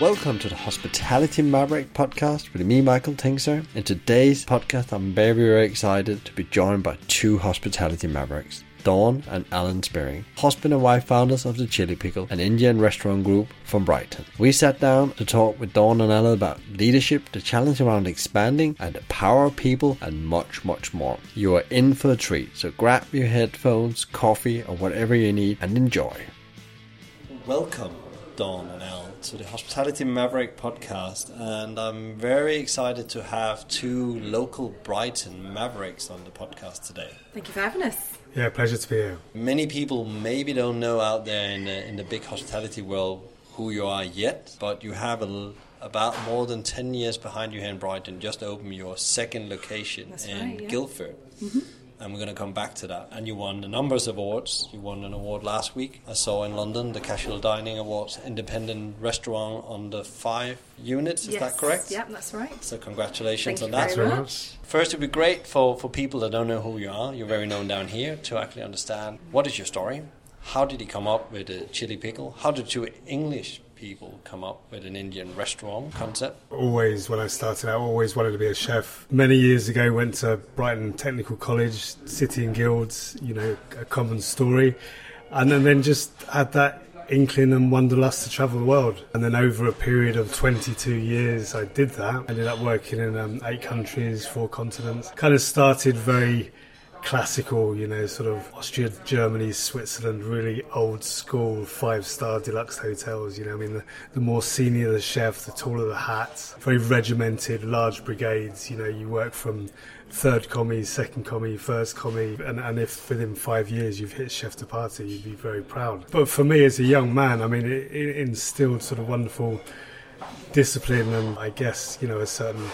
Welcome to the Hospitality Maverick podcast with me, Michael Tingsager. In today's podcast, I'm very, very excited to be joined by two hospitality mavericks. Dawn and Alun Sperring, husband and wife founders of the Chilli Pickle, an Indian restaurant group from Brighton. We sat down to talk with Dawn and Alun about leadership, the challenge around expanding, and the power of people, and much, much more. You are in for a treat, so grab your headphones, coffee, or whatever you need and enjoy. Welcome, Dawn and Alun, to the Hospitality Maverick podcast, and I'm very excited to have two local Brighton Mavericks on the podcast today. Thank you for having us. Yeah, pleasure to be here. Many people maybe don't know out there in the, in the big hospitality world who you are yet, but you have a, about more than 10 years behind you here in Brighton. Just opened your second location That's in right, yeah. Guildford. Mm-hmm. And we're going to come back to that. And you won a numbers of awards. You won an award last week. I saw in London the Casual Dining Awards, independent restaurant on the five units. Is that correct? Yep, that's right. So congratulations Thank on you that. very Very much. much. First, it'd be great for, for people that don't know who you are. You're very known down here to actually understand what is your story. How did you come up with a chilli pickle? How did two English people come up with an Indian restaurant concept? Always, when I started out, always wanted to be a chef. Many years ago, went to Brighton Technical College, City and Guilds, you know, a common story. And then, then just had that inkling and wanderlust to travel the world. And then over a period of 22 years, I did that. Ended up working in um, eight countries, four continents. Kind of started very classical, you know, sort of Austria, Germany, Switzerland, really old school five star deluxe hotels. You know, I mean, the, the more senior the chef, the taller the hat, very regimented, large brigades. You know, you work from third commis, second commis, first commis, and, and if within five years you've hit chef de partie, you'd be very proud. But for me as a young man, I mean, it, it instilled sort of wonderful discipline and I guess, you know, a certain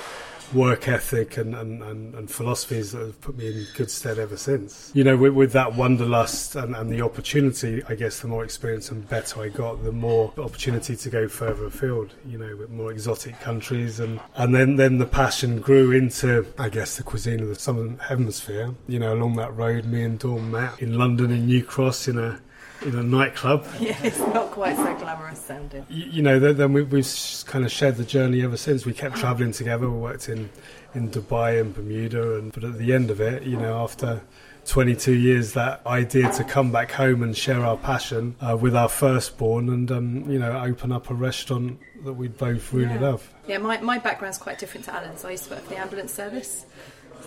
work ethic and, and, and, and philosophies that have put me in good stead ever since. You know, with, with that wanderlust and, and the opportunity, I guess the more experience and better I got, the more opportunity to go further afield, you know, with more exotic countries. And, and then, then the passion grew into, I guess, the cuisine of the Southern Hemisphere. You know, along that road, me and Dawn met in London in New Cross in a in a nightclub Yeah, it's not quite so glamorous sounding. you, you know, then, then we, we've kind of shared the journey ever since. We kept travelling together. We worked in, in Dubai and Bermuda, and but at the end of it, you know, after 22 years, that idea to come back home and share our passion uh, with our firstborn, and um, you know, open up a restaurant that we both really Yeah. love. Yeah, my, my background's quite different to Alun's. I used to work for the ambulance service.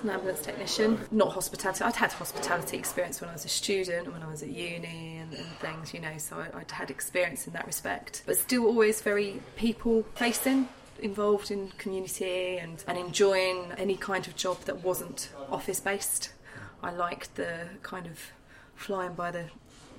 An ambulance technician, not hospitality. I'd had hospitality experience when I was a student and when I was at uni and, and things, you know, so I, I'd had experience in that respect. But still, always very people facing, involved in community and, and enjoying any kind of job that wasn't office based. I liked the kind of flying by the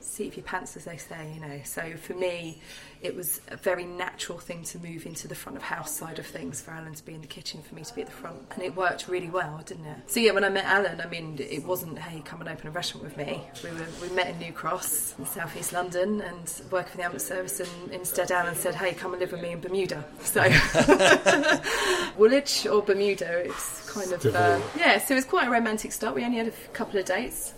seat of your pants, as they say, you know. So for me, it was a very natural thing to move into the front of house side of things for Alun to be in the kitchen, for me to be at the front, and it worked really well, didn't it? So yeah, when I met Alun, I mean, it wasn't hey, come and open a restaurant with me. We were we met in New Cross in South East London and worked for the ambulance service, and instead Alun said, hey, come and live with me in Bermuda. So Woolwich or Bermuda, it's kind of uh, yeah. So it was quite a romantic start. We only had a couple of dates.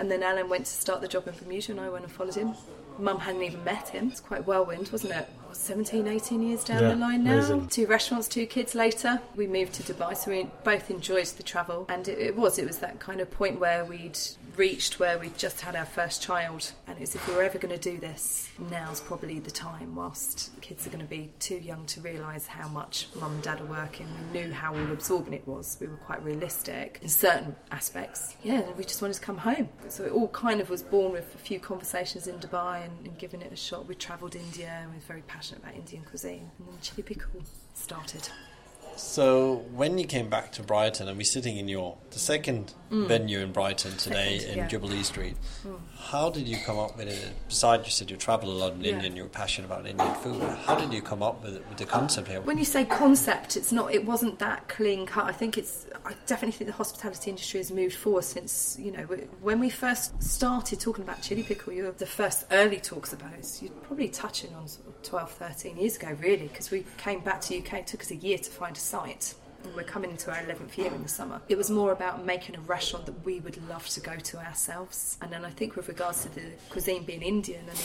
And then Alun went to start the job in Bermuda and I went and followed him. Mum hadn't even met him. It's quite whirlwind, wasn't it? What, 17, 18 years down Yeah, the line now. amazing. Two restaurants, two kids later. We moved to Dubai, so we both enjoyed the travel. And it, it was, it was that kind of point where we'd reached where we'd just had our first child. And it was if we were ever going to do this, now's probably the time whilst kids are going to be too young to realise how much mum and dad are working. We knew how all absorbing it was. We were quite realistic in certain aspects. Yeah, we just wanted to come home. So it all kind of was born with a few conversations in Dubai and, and giving it a shot. We travelled India and we were very passionate about Indian cuisine. And then Chilli Pickle started. So when you came back to Brighton, and we're sitting in your the second venue in Brighton today Mm. Second, in yeah. Mm. Jubilee Street, how did you come up with it? Besides, you said you travel a lot in Yeah. India, and you're passionate about Indian food. How did you come up with, it, with the concept here? When you say concept, it's not. It wasn't that clean cut. I think it's. I definitely think the hospitality industry has moved forward since you know when we first started talking about chilli pickle. You were the first early talks about it. You're probably touching on sort of 12, 13 years ago, really, because we came back to UK. It took us a year to find a site. We're coming into our 11th year in the summer. It was more about making a restaurant that we would love to go to ourselves. And then I think, with regards to the cuisine being Indian, I mean,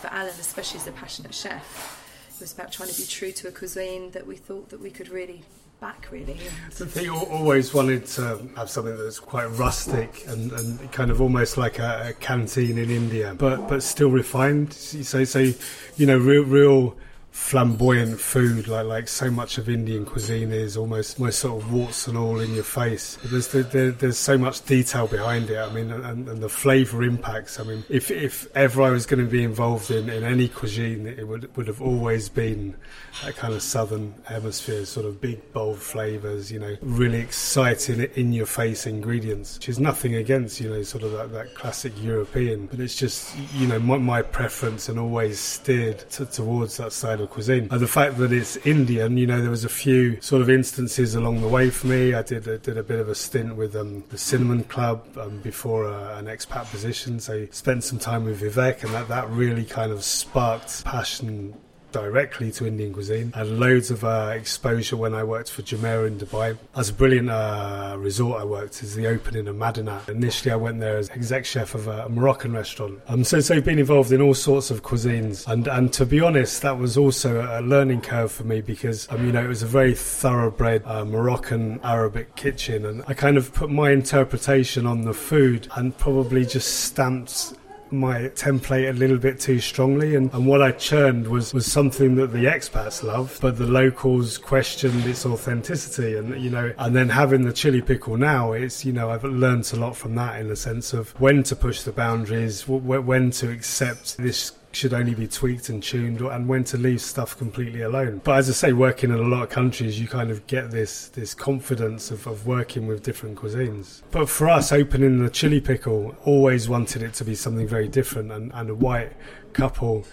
for Alun, especially as a passionate chef, It was about trying to be true to a cuisine that we thought that we could really back really. Think always wanted to have something that's quite rustic and, and kind of almost like a, a, canteen in India, but but still refined. So so you know real real flamboyant food, like like so much of Indian cuisine is almost almost sort of warts and all in your face. There's there, there's so much detail behind it. I mean, and, and the flavour impacts. I mean, if if ever I was going to be involved in, in any cuisine, it would would have always been that kind of southern hemisphere, sort of big bold flavours. You know, really exciting, in your face ingredients, which is nothing against you know sort of that, that classic European, but it's just you know my, my preference and always steered to, towards that side of cuisine. And the fact that it's Indian, you know, there was a few sort of instances along the way for me. I did a, did a bit of a stint with um, the Cinnamon Club um, before uh, an expat position, so spent some time with Vivek, and that, that really kind of sparked passion directly to Indian cuisine. I had loads of uh, exposure when I worked for Jumeirah in Dubai. As a brilliant uh, resort I worked as the opening of Madinat. Initially I went there as exec chef of a Moroccan restaurant. Um, so, so been involved in all sorts of cuisines. And, and to be honest, that was also a learning curve for me because, um, you know, it was a very thoroughbred uh, Moroccan Arabic kitchen. And I kind of put my interpretation on the food and probably just stamped my template a little bit too strongly and, and what I churned was, was something that the expats loved but the locals questioned its authenticity and you know and then having the chilli pickle now it's you know I've learned a lot from that in the sense of when to push the boundaries when to accept this should only be tweaked and tuned and when to leave stuff completely alone. But as I say, working in a lot of countries, you kind of get this this confidence of, of working with different cuisines. But for us, opening the chilli pickle, always wanted it to be something very different and, and a white couple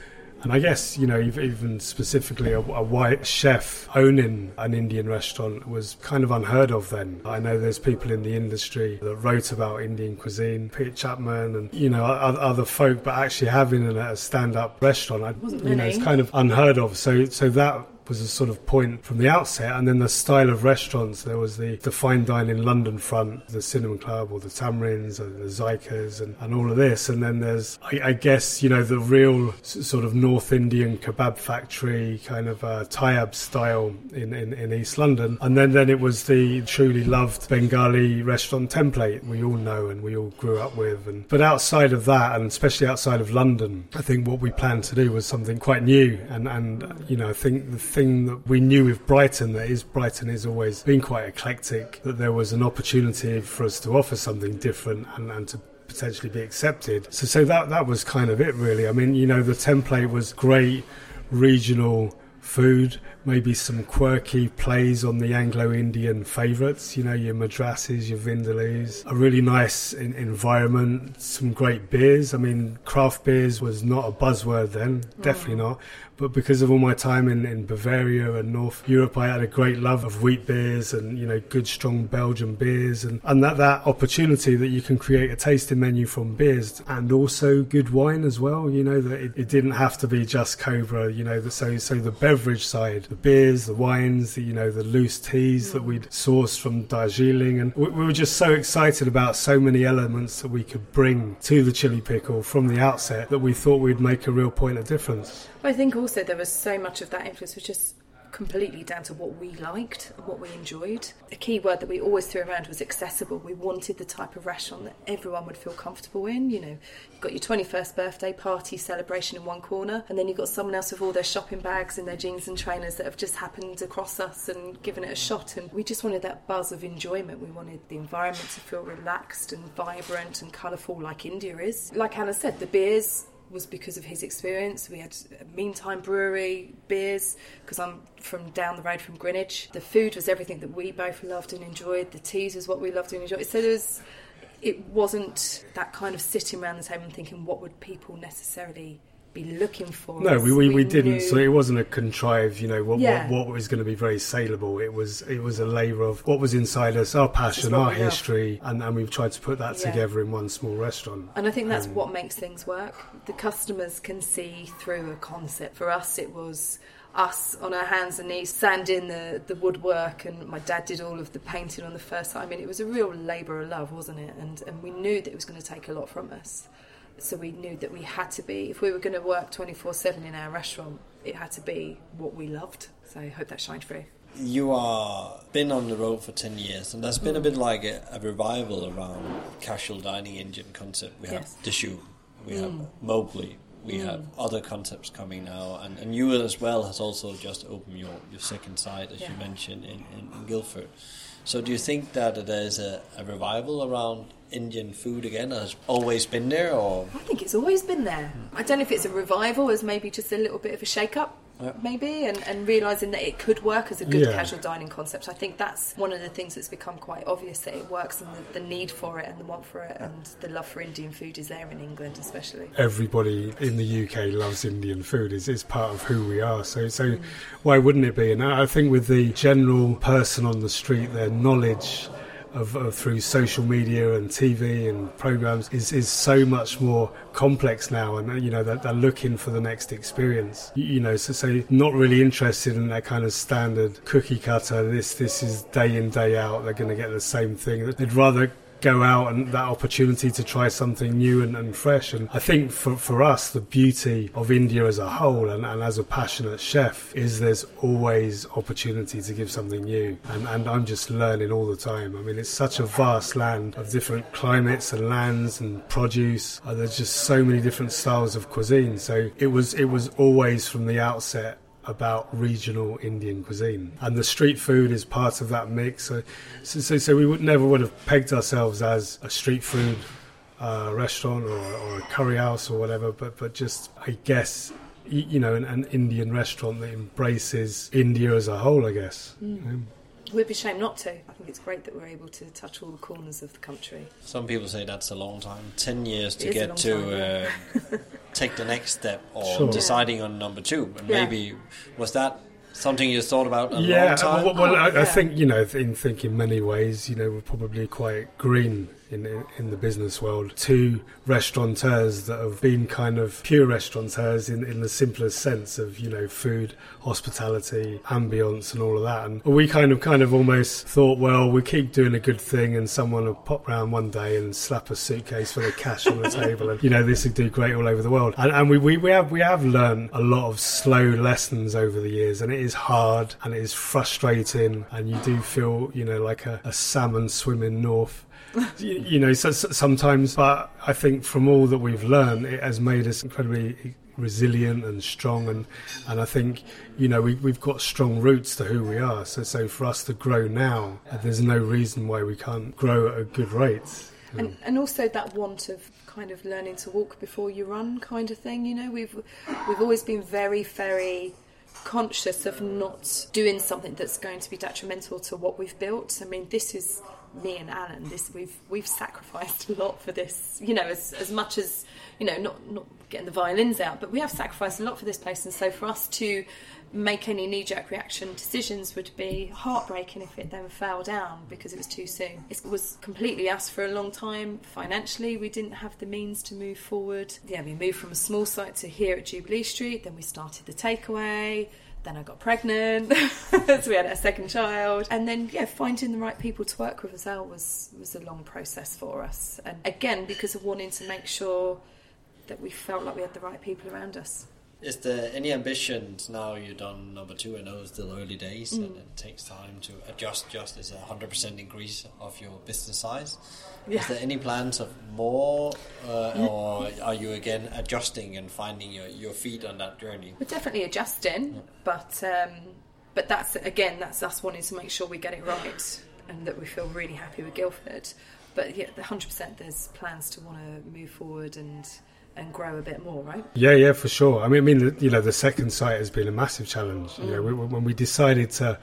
and I guess, you know, even specifically a, a, white chef owning an Indian restaurant was kind of unheard of then. I know there's people in the industry that wrote about Indian cuisine, Pat Chapman and, you know, other folk, but actually having a stand up restaurant, I, you know, it's kind of unheard of. So, so that was a sort of point from the outset. And then the style of restaurants, there was the, the fine dining London front, the Cinnamon Club or the Tamarinds or the Zaikas and, and all of this. And then there's, I, I guess, you know, the real sort of North Indian kebab factory kind of uh, Tayyab style in, in, in East London. And then, then it was the truly loved Bengali restaurant template we all know and we all grew up with. And, but outside of that, and especially outside of London, I think what we planned to do was something quite new. And, and you know, I think the thing that we knew with Brighton that is Brighton is always been quite eclectic. That there was an opportunity for us to offer something different and, and to potentially be accepted. So so that that was kind of it really. I mean, you know, the template was great regional food, maybe some quirky plays on the Anglo-Indian favourites, you know, your madrassis, your vindaloo, a really nice in- environment, some great beers. I mean, craft beers was not a buzzword then, definitely mm. not. But because of all my time in, in Bavaria and North Europe, I had a great love of wheat beers and, you know, good, strong Belgian beers. And, and that, that opportunity that you can create a tasting menu from beers and also good wine as well, you know, that it, it didn't have to be just Cobra, you know, the, so, so the beverage side, the beers, the wines, the, you know, the loose teas that we'd sourced from Darjeeling. And we, we were just so excited about so many elements that we could bring to the chilli pickle from the outset that we thought we'd make a real point of difference. I think also there was so much of that influence was just completely down to what we liked and what we enjoyed. A key word that we always threw around was accessible. We wanted the type of restaurant that everyone would feel comfortable in. You know, you've got your 21st birthday party celebration in one corner, and then you've got someone else with all their shopping bags and their jeans and trainers that have just happened across us and given it a shot. And we just wanted that buzz of enjoyment. We wanted the environment to feel relaxed and vibrant and colourful like India is. Like Hannah said, the beers was because of his experience. We had Meantime Brewery beers because I'm from down the road from Greenwich. The food was everything that we both loved and enjoyed. The teas was what we loved and enjoyed. So there was, it wasn't that kind of sitting around the table and thinking what would people necessarily be looking for. No, we, we, we didn't. Knew... So it wasn't a contrived, you know, what, yeah. what, what was going to be very saleable. It was it was a labour of what was inside us, our passion, our history, and, and we've tried to put that yeah. together in one small restaurant. And I think that's um, what makes things work. The customers can see through a concept. For us, it was us on our hands and knees sanding the, the woodwork and my dad did all of the painting on the first time. I mean it was a real labour of love, wasn't it? And and we knew that it was going to take a lot from us So we knew that we had to be, if we were going to work 24 7 in our restaurant, it had to be what we loved. So I hope that shined through. You are been on the road for ten years, and there's been a bit like a, a revival around casual dining Indian concept. We have Yes. Dishoom, we have mm. Mowgli, we mm. have other concepts coming now, and, and you as well has also just opened your, your second site, as you mentioned, in, in, in Guildford. So do you think that there's a, a revival around Indian food again? Has always been there, or I think it's always been there. I don't know if it's a revival, as maybe just a little bit of a shake up, Yeah. maybe, and, and realising that it could work as a good Yeah. casual dining concept. I think that's one of the things that's become quite obvious that it works and the, the need for it and the want for it and the love for Indian food is there in England, especially. everybody in the UK loves Indian food. It's, it's part of who we are. So, so mm. why wouldn't it be? And I I think with the general person on the street, their knowledge of, of through social media and TV and programs is, is so much more complex now. And you know they're, they're looking for the next experience. You, you know, so so not really interested in that kind of standard cookie cutter. This this is day in day out. They're going to get the same thing. They'd rather go out and that opportunity to try something new and, and fresh. And I think for, for us, the beauty of India as a whole and, and as a passionate chef is there's always opportunity to give something new. And, and I'm just learning all the time. I mean, it's such a vast land of different climates and lands and produce. Uh, there's just so many different styles of cuisine. So it was, it was always from the outset about regional Indian cuisine, and the street food is part of that mix. So, so, so, so we would never would have pegged ourselves as a street food uh, restaurant or, or a curry house or whatever, but but just I guess you know an, an Indian restaurant that embraces India as a whole. I guess. Um, It would be a shame not to. I think it's great that we're able to touch all the corners of the country. some people say that's a long time, ten years to It is a get to time, uh, take the next step or Sure. deciding on number two. And Yeah. maybe was that something you thought about a yeah, long time? well, well, oh, I, Oh, I yeah. think you know, in thinking many ways, you know, we're probably quite green in, in in the business world. Two restaurateurs that have been kind of pure restaurateurs in in the simplest sense of you know food, hospitality, ambience, and all of that. And we kind of kind of almost thought, well, we keep doing a good thing, and someone will pop round one day and slap a suitcase full of cash on the table, and you know, this would do great all over the world. And, and we, we we have we have learned a lot of slow lessons over the years, and it is hard and it is frustrating, and you do feel you know like a, a salmon swimming north. You, you know, so, so- sometimes, but I think from all that we've learned, it has made us incredibly resilient and strong, and and I think you know we, we've got strong roots to who we are. So so for us to grow now, there's no reason why we can't grow at a good rate. and and also that want of kind of learning to walk before you run kind of thing you know we've we've always been very very conscious of not doing something that's going to be detrimental to what we've built i mean this is me and alun this we've we've sacrificed a lot for this you know as as much as you know not not getting the violins out but we have sacrificed a lot for this place and so for us to make any knee-jerk reaction decisions would be heartbreaking if it then fell down because it was too soon. It was completely us for a long time. Financially, we didn't have the means to move forward. Yeah, we moved from a small site to here at Jubilee Street. Then we started the takeaway. Then I got pregnant, so we had our second child, and then yeah, finding the right people to work with as well was was a long process for us. And again, because of wanting to make sure that we felt like we had the right people around us. Is there any ambitions now you've done number two? I know it's still early days Mm. and it takes time to adjust. Just as a hundred percent increase of your business size. Yeah. Is there any plans of more, uh, or are you again adjusting and finding your, your feet on that journey? We're definitely adjusting, but um, but that's again that's us wanting to make sure we get it right and that we feel really happy with Guildford. But yeah, the hundred percent there's plans to want to move forward and and grow a bit more, right? Yeah, yeah, for sure. I mean, I mean, you know, the second site has been a massive challenge. You know, mm. when we decided to,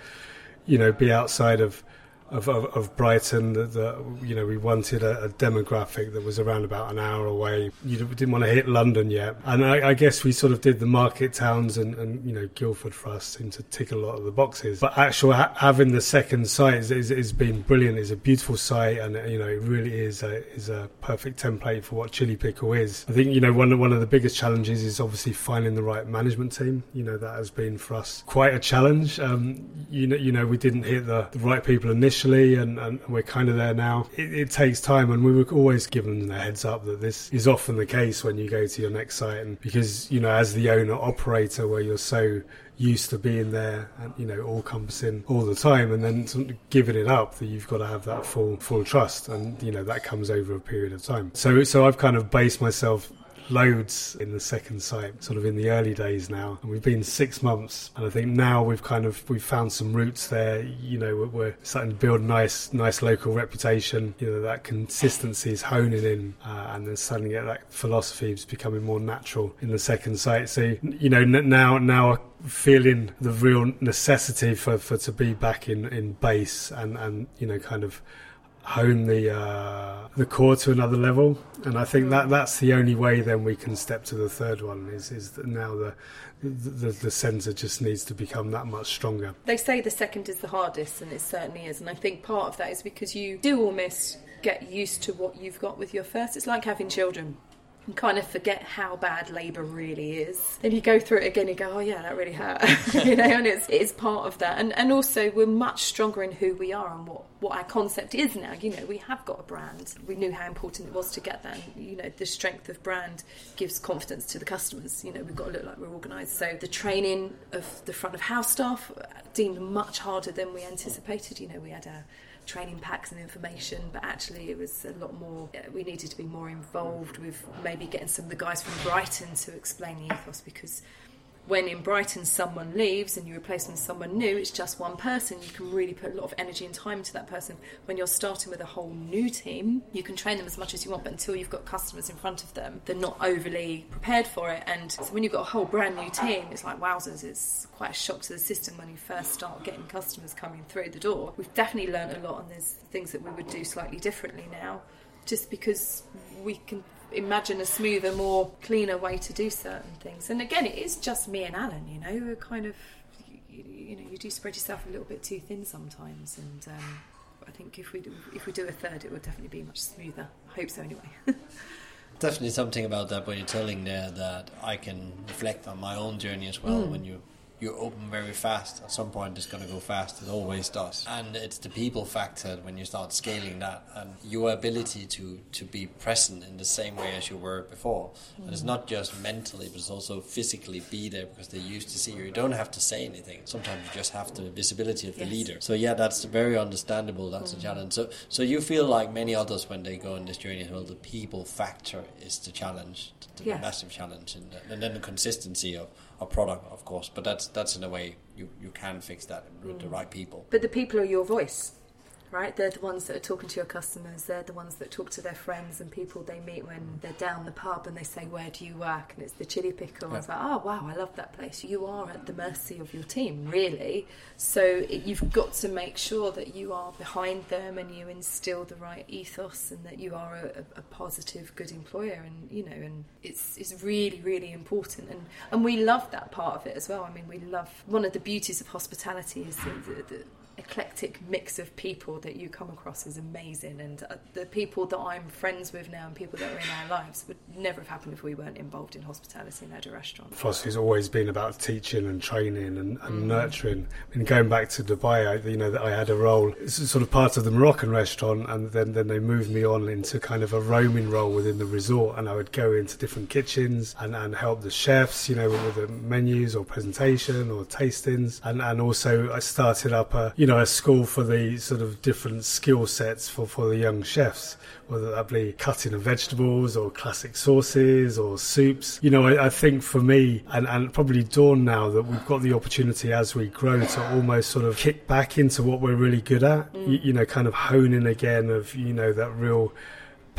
you know, be outside of of, of, of Brighton, that the, you know, we wanted a, a demographic that was around about an hour away. You didn't want to hit London yet, and I, I guess we sort of did the market towns, and, and you know, Guildford for us seemed to tick a lot of the boxes. But actually ha- having the second site is, is, is been brilliant. It's a beautiful site, and you know, it really is a is a perfect template for what Chilli Pickle is. I think you know one one of the biggest challenges is obviously finding the right management team. You know, that has been for us quite a challenge. Um, you know, you know, we didn't hit the, the right people initially initially, and, and we're kind of there now. It, it, takes time, and we were always given the heads up that this is often the case when you go to your next site, and because you know, as the owner operator, where you're so used to being there and you know all encompassing all the time and then giving it up that you've got to have that full full trust and you know that comes over a period of time so so I've kind of based myself loads in the second site, sort of in the early days now. And we've been six months, and I think now we've kind of we've found some roots there. You know, we're, we're starting to build nice, nice local reputation. You know, that consistency is honing in, uh, and then suddenly yeah, that philosophy is becoming more natural in the second site. So you know, now now feeling the real necessity for, for to be back in, in base and, and you know kind of hone the uh, the core to another level, and I think that that's the only way. Then we can step to the third one. Is is that now the the, the centre just needs to become that much stronger. They say the second is the hardest, and it certainly is. And I think part of that is because you do almost get used to what you've got with your first. It's like having children and kind of forget how bad labour really is. Then you go through it again, you go, oh yeah, that really hurt, you know, and it's it's part of that. And and also we're much stronger in who we are and what what our concept is now. You know, we have got a brand. We knew how important it was to get that. And, you know, the strength of brand gives confidence to the customers. You know, we've got to look like we're organised. So the training of the front of house staff deemed much harder than we anticipated. You know, we had a training packs and information, but actually it was a lot more. Uh, we needed to be more involved with maybe getting some of the guys from Brighton to explain the ethos because when in Brighton someone leaves and you replace them with someone new, it's just one person. You can really put a lot of energy and time into that person. When you're starting with a whole new team, you can train them as much as you want, but until you've got customers in front of them, they're not overly prepared for it. And so when you've got a whole brand new team, it's like wowzers, it's quite a shock to the system when you first start getting customers coming through the door. We've definitely learned a lot, and there's things that we would do slightly differently now, just because we can imagine a smoother, more cleaner way to do certain things. And again, it is just me and Alun. You know, we're kind of you, you know you do spread yourself a little bit too thin sometimes, and um, I think if we do, if we do a third, it would definitely be much smoother. I hope so, anyway. definitely something about that when you're telling there that I can reflect on my own journey as well. Mm. When you you open very fast. At some point, it's going to go fast. It always does. And it's the people factor when you start scaling that and your ability to, to be present in the same way as you were before. Mm. And it's not just mentally, but it's also physically be there because they're used to see you. You don't have to say anything. Sometimes you just have the visibility of the yes. leader. So yeah, that's very understandable. That's mm. a challenge. So so you feel like many others when they go on this journey as well. The people factor is the challenge, the yeah. massive challenge, and, and then the consistency of a product, of course. But that's that's in a way you, you can fix that with mm. the right people. But the people are your voice right? They're the ones that are talking to your customers. They're the ones that talk to their friends and people they meet when they're down the pub and they say, "Where do you work?" And it's the chilli pickle. Yeah. It's like, "Oh wow, I love that place." You are at the mercy of your team, really. So it, you've got to make sure that you are behind them and you instill the right ethos and that you are a, a positive, good employer. And you know, and it's it's really really important. And and we love that part of it as well. I mean, we love one of the beauties of hospitality is the, the, the eclectic mix of people that you come across is amazing. And uh, the people that I'm friends with now and people that are in our lives would never have happened if we weren't involved in hospitality and had a restaurant. Philosophy's always been about teaching and training and, and mm. nurturing. I mean, going back to Dubai, I, you know, that I had a role, sort of part of the Moroccan restaurant, and then, then they moved me on into kind of a roaming role within the resort, and I would go into different kitchens and, and help the chefs, you know, with the menus or presentation or tastings, and, and also I started up a, you know, a school for the sort of different skill sets for, for the young chefs, whether that be cutting of vegetables or classic sauces or soups. You know, I, I think for me, and, and probably Dawn now, that we've got the opportunity as we grow to almost sort of kick back into what we're really good at, mm. you, you know, kind of honing again of, you know, that real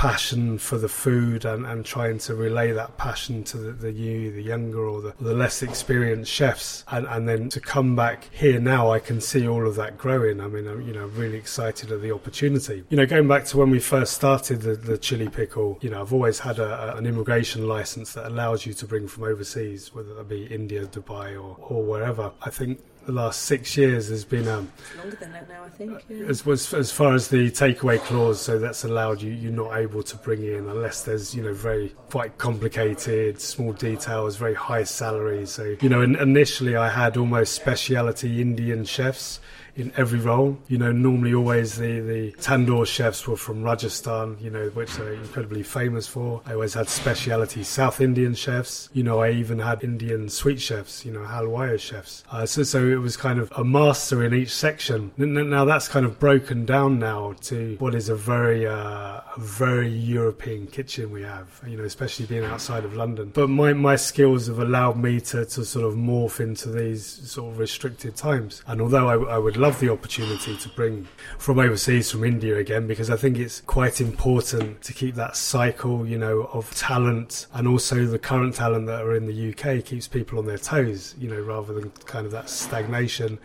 passion for the food and, and trying to relay that passion to the, the new, the younger, or the, the less experienced chefs. And, and then to come back here now, I can see all of that growing. I mean, I'm you know really excited at the opportunity. You know, going back to when we first started the, the chilli pickle, you know, I've always had a, a, an immigration license that allows you to bring from overseas, whether that be India, Dubai, or, or wherever. I think the last six years has been um, longer than that now. I think yeah. as, as, as far as the takeaway clause, so that's allowed you. You're not able to bring in unless there's you know very quite complicated small details, very high salaries. So you know, initially I had almost speciality Indian chefs in every role. You know, normally always the, the tandoor chefs were from Rajasthan, you know, which they're incredibly famous for. I always had speciality South Indian chefs. You know, I even had Indian sweet chefs, you know, halwaya chefs. Uh, so, so it was kind of a master in each section. Now that's kind of broken down now to what is a very, uh, a very European kitchen we have, you know, especially being outside of London. But my, my skills have allowed me to, to sort of morph into these sort of restricted times. And although I, I would love the opportunity to bring from overseas, from India again, because I think it's quite important to keep that cycle, you know, of talent and also the current talent that are in the UK keeps people on their toes, you know, rather than kind of that stagnation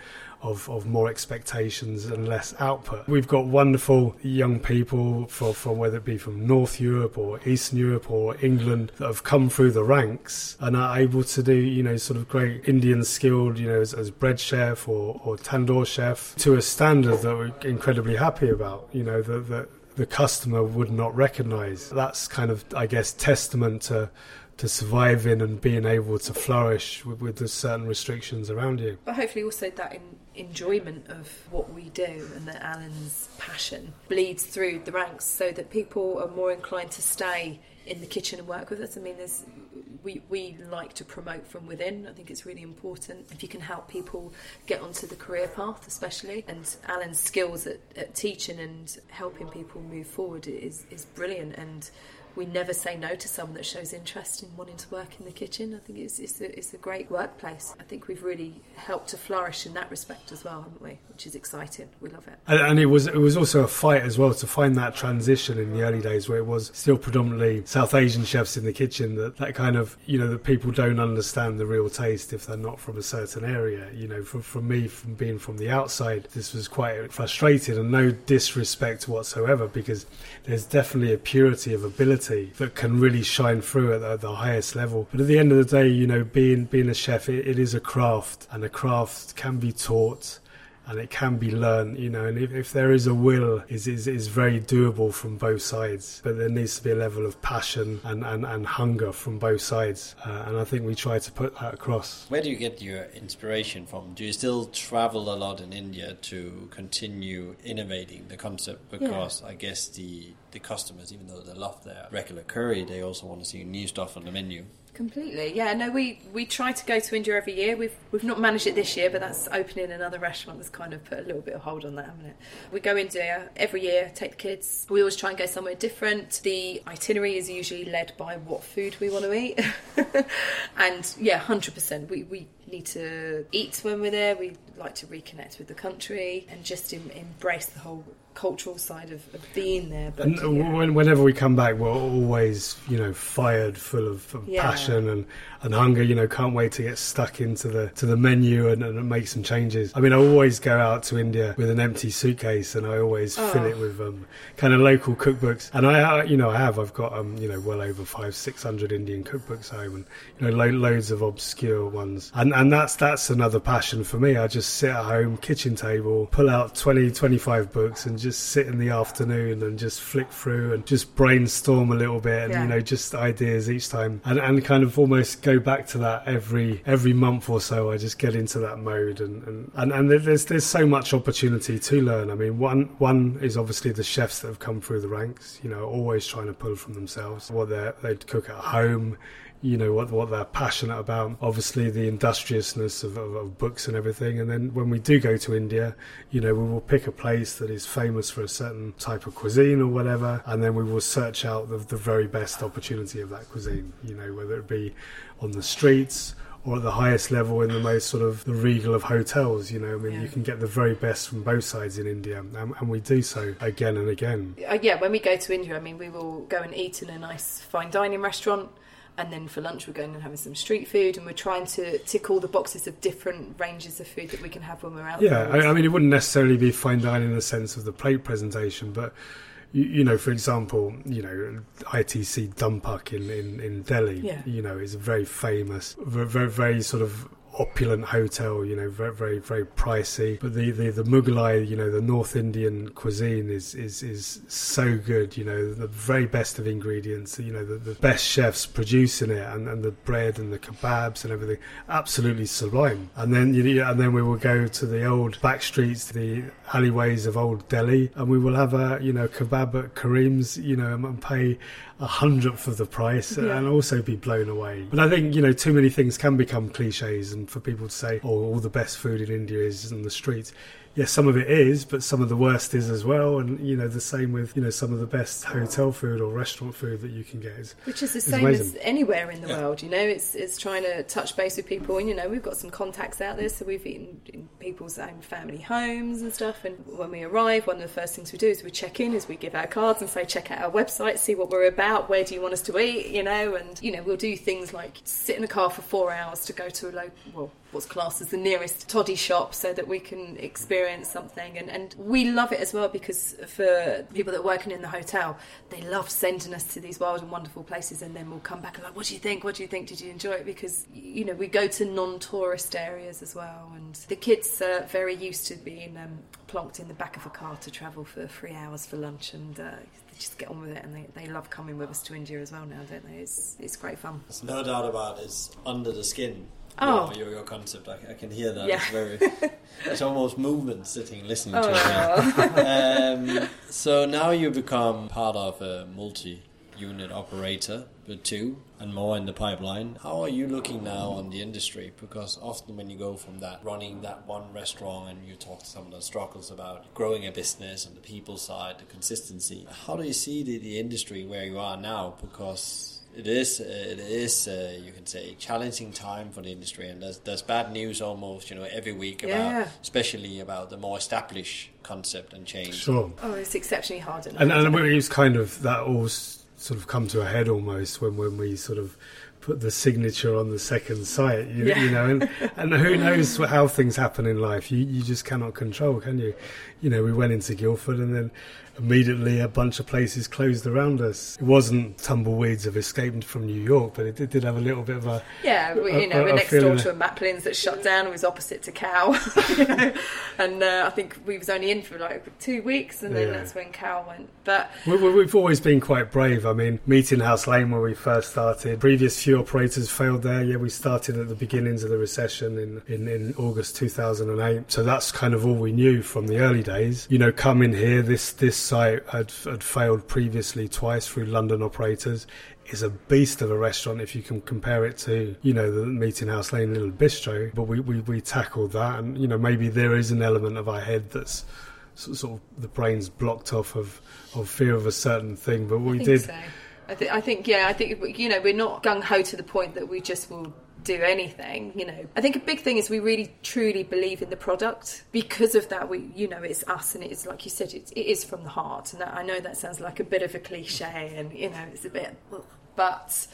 of, of more expectations and less output. We've got wonderful young people from, from whether it be from North Europe or Eastern Europe or England that have come through the ranks and are able to do, you know, sort of great Indian skilled, you know, as, as bread chef or, or tandoor chef to a standard that we're incredibly happy about, you know, that, the customer would not recognize. That's kind of, I guess, testament to to survive in and being able to flourish with, with the certain restrictions around you. But hopefully also that in enjoyment of what we do and that Alun's passion bleeds through the ranks so that people are more inclined to stay in the kitchen and work with us. I mean, there's we, we like to promote from within. I think it's really important if you can help people get onto the career path, especially. And Alun's skills at, at teaching and helping people move forward is, is brilliant. And we never say no to someone that shows interest in wanting to work in the kitchen. I think it's, it's, a, it's a great workplace. I think we've really helped to flourish in that respect as well, haven't we? Which is exciting. We love it. And, and, it was it was also a fight as well to find that transition in the early days where it was still predominantly South Asian chefs in the kitchen. That that kind of you know that people don't understand the real taste if they're not from a certain area. You know, for, for me, from being from the outside, this was quite frustrating and no disrespect whatsoever because there's definitely a purity of ability that can really shine through at the, the, highest level. But at the end of the day, you know, being being a chef, it, it is a craft, and a craft can be taught and it can be learned, you know, and if, if there is a will, is is is very doable from both sides. But there needs to be a level of passion and, and, and hunger from both sides, uh, and I think we try to put that across. Where do you get your inspiration from? Do you still travel a lot in India to continue innovating the concept? Because yeah. I guess the the customers, even though they love their regular curry, they also want to see new stuff on the menu. Completely, yeah. No, we, we try to go to India every year. We've we've not managed it this year, but that's opening another restaurant that's kind of put a little bit of hold on that, haven't it? We go India every year, take the kids. We always try and go somewhere different. The itinerary is usually led by what food we want to eat, and yeah, hundred percent. We we need to eat when we're there. We like to reconnect with the country and just em- embrace the whole cultural side of, of being there. But, yeah. when, whenever we come back, we're always, you know, fired, full of, of yeah. passion and, and hunger. You know, can't wait to get stuck into the to the menu and, and, make some changes. I mean, I always go out to India with an empty suitcase, and I always oh. fill it with um, kind of local cookbooks. And I, you know, I have. I've got um, you know, well over five, six hundred Indian cookbooks home, and you know, lo- loads of obscure ones. And and that's that's another passion for me. I just sit at home, kitchen table, pull out 20, 25 books, and just sit in the afternoon and just flick through and just brainstorm a little bit and yeah. you know just ideas each time. And, and kind of almost go back to that every every month or so I just get into that mode and, and, and, and there's there's so much opportunity to learn. I mean one one is obviously the chefs that have come through the ranks you know always trying to pull from themselves what they they cook at home you know what what they're passionate about. Obviously, the industriousness of, of, of, books and everything. And then when we do go to India, you know, we will pick a place that is famous for a certain type of cuisine or whatever, and then we will search out the, the very best opportunity of that cuisine. You know, whether it be on the streets or at the highest level in the most sort of the regal of hotels. You know, I mean, yeah. you can get the very best from both sides in India, and, and we do so again and again. Uh, yeah, when we go to India, I mean, we will go and eat in a nice fine dining restaurant and then for lunch we're going and having some street food and we're trying to tick all the boxes of different ranges of food that we can have when we're out yeah I, I, mean it wouldn't necessarily be fine dining in the sense of the plate presentation but you, you know for example you know ITC Dum Pukht in, in, in Delhi yeah. you know is a very famous very very sort of opulent hotel, you know, very, very, very pricey. But the, the, the Mughalai, you know, the North Indian cuisine is, is, is so good, you know, the very best of ingredients, you know, the, the best chefs producing it and, and the bread and the kebabs and everything, absolutely sublime. And then, you and then we will go to the old back streets, the alleyways of old Delhi, and we will have a, you know, kebab at Karim's, you know, and pay a hundredth of the price Yeah. and also be blown away. But I think, you know, too many things can become cliches and for people to say, oh, all the best food in India is in the streets. Yes, some of it is, but some of the worst is as well. And, you know, the same with, you know, some of the best hotel food or restaurant food that you can get is Which is the It's same as anywhere in the Yeah. world, you know. It's it's trying to touch base with people, and you know we've got some contacts out there, so we've eaten in people's own family homes and stuff. And when we arrive, one of the first things we do is we check in, is we give our cards and say check out our website, see what we're about, where do you want us to eat, you know. And you know we'll do things like sit in a car for four hours to go to a local, well, what's classed as the nearest toddy shop, so that we can experience something. And and we love it as well because for people that are working in the hotel, they love sending us to these wild and wonderful places, and then we'll come back and like, what do you think? What do you think? Did you enjoy it? Because you know we go to non-tourist areas as well, and the kids are very used to being um, plonked in the back of a car to travel for three hours for lunch, and uh, they just get on with it, and they, they love coming with us to India as well now, don't they? It's it's great fun. There's no doubt about it. It's under the skin. Oh. your, your, your concept. I, I can hear that. Yeah. It's very. it's almost movement sitting listening to Oh. it. Um, so now you become part of a multi-unit operator, but two and more in the pipeline. How are you looking now on the industry? Because often when you go from that running that one restaurant and you talk to some of the struggles about growing a business and the people side, the consistency. How do you see the, the industry where you are now? Because it is, uh, it is, uh, you can say, challenging time for the industry, and there's there's bad news almost, you know, every week about, Yeah. especially about the more established concept and change. sure. Oh, it's exceptionally hard. And, moment. and it was kind of that all sort of come to a head almost when, when we sort of put the signature on the second site, you, Yeah. you know, and, and who knows how things happen in life. You, you just cannot control, can you? You know, we went into Guildford and then immediately a bunch of places closed around us. It wasn't tumbleweeds of escaped from New York, but it did, did have a little bit of a Yeah, we, you know, I- we're next door to a Maplin's that shut down. It was opposite to Cow, you know? and uh, I think we was only in for like two weeks, and then Yeah. that's when Cow went. But We, we- we've always been quite brave. I mean, Meeting House Lane, where we first started, previous few operators failed there. Yeah, we started at the beginnings of the recession in, in, in August 2008. So that's kind of all we knew from the early days. You know, coming here, this, this site had, had failed previously twice through London operators. Is a beast of a restaurant if you can compare it to, you know, the Meeting House Lane Little Bistro. But we, we, we tackled that, and, you know, maybe there is an element of our head that's so- sort of the brain's blocked off of, of fear of a certain thing. But we did. so. I, th- I think, yeah, I think you know we're not gung ho to the point that we just will do anything. You know, I think a big thing is we really truly believe in the product. Because of that, we, you know, it's us, and it is like you said, it's, it is from the heart. And that, I know that sounds like a bit of a cliche, and you know, it's a bit, but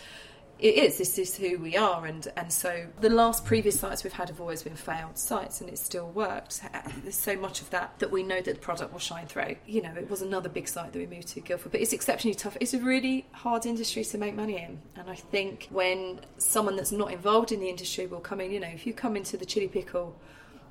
it is. This is who we are, and and so the last previous sites we've had have always been failed sites, and it still worked. Uh, there's so much of that that we know that the product will shine through. You know, it was another big site that we moved to Guildford, but it's exceptionally tough. It's a really hard industry to make money in, and I think when someone that's not involved in the industry will come in, you know, if you come into the Chilli Pickle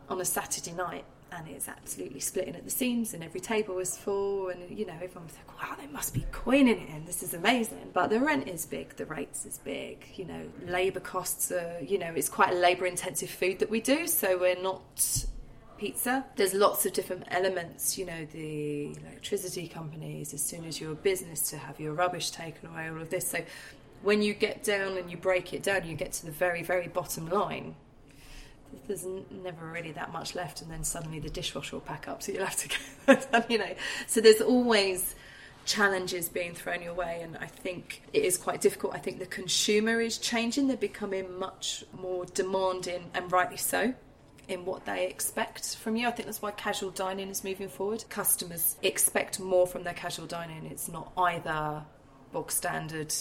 on a Saturday night and it's absolutely splitting at the seams and every table is full and you know everyone's like wow they must be queening it in. This is amazing. But the rent is big the rates is big you know labour costs are you know it's quite a labour intensive food that we do so we're not pizza. There's lots of different elements you know the electricity companies as soon as you're a business to have your rubbish taken away all of this. So when you get down and you break it down you get to the very very bottom line there's never really that much left, and then suddenly the dishwasher will pack up, so you'll have to go. you know, so there's always challenges being thrown your way, and I think it is quite difficult. I think the consumer is changing; they're becoming much more demanding, and rightly so. In what they expect from you, I think that's why casual dining is moving forward. Customers expect more from their casual dining. It's not either bog standard,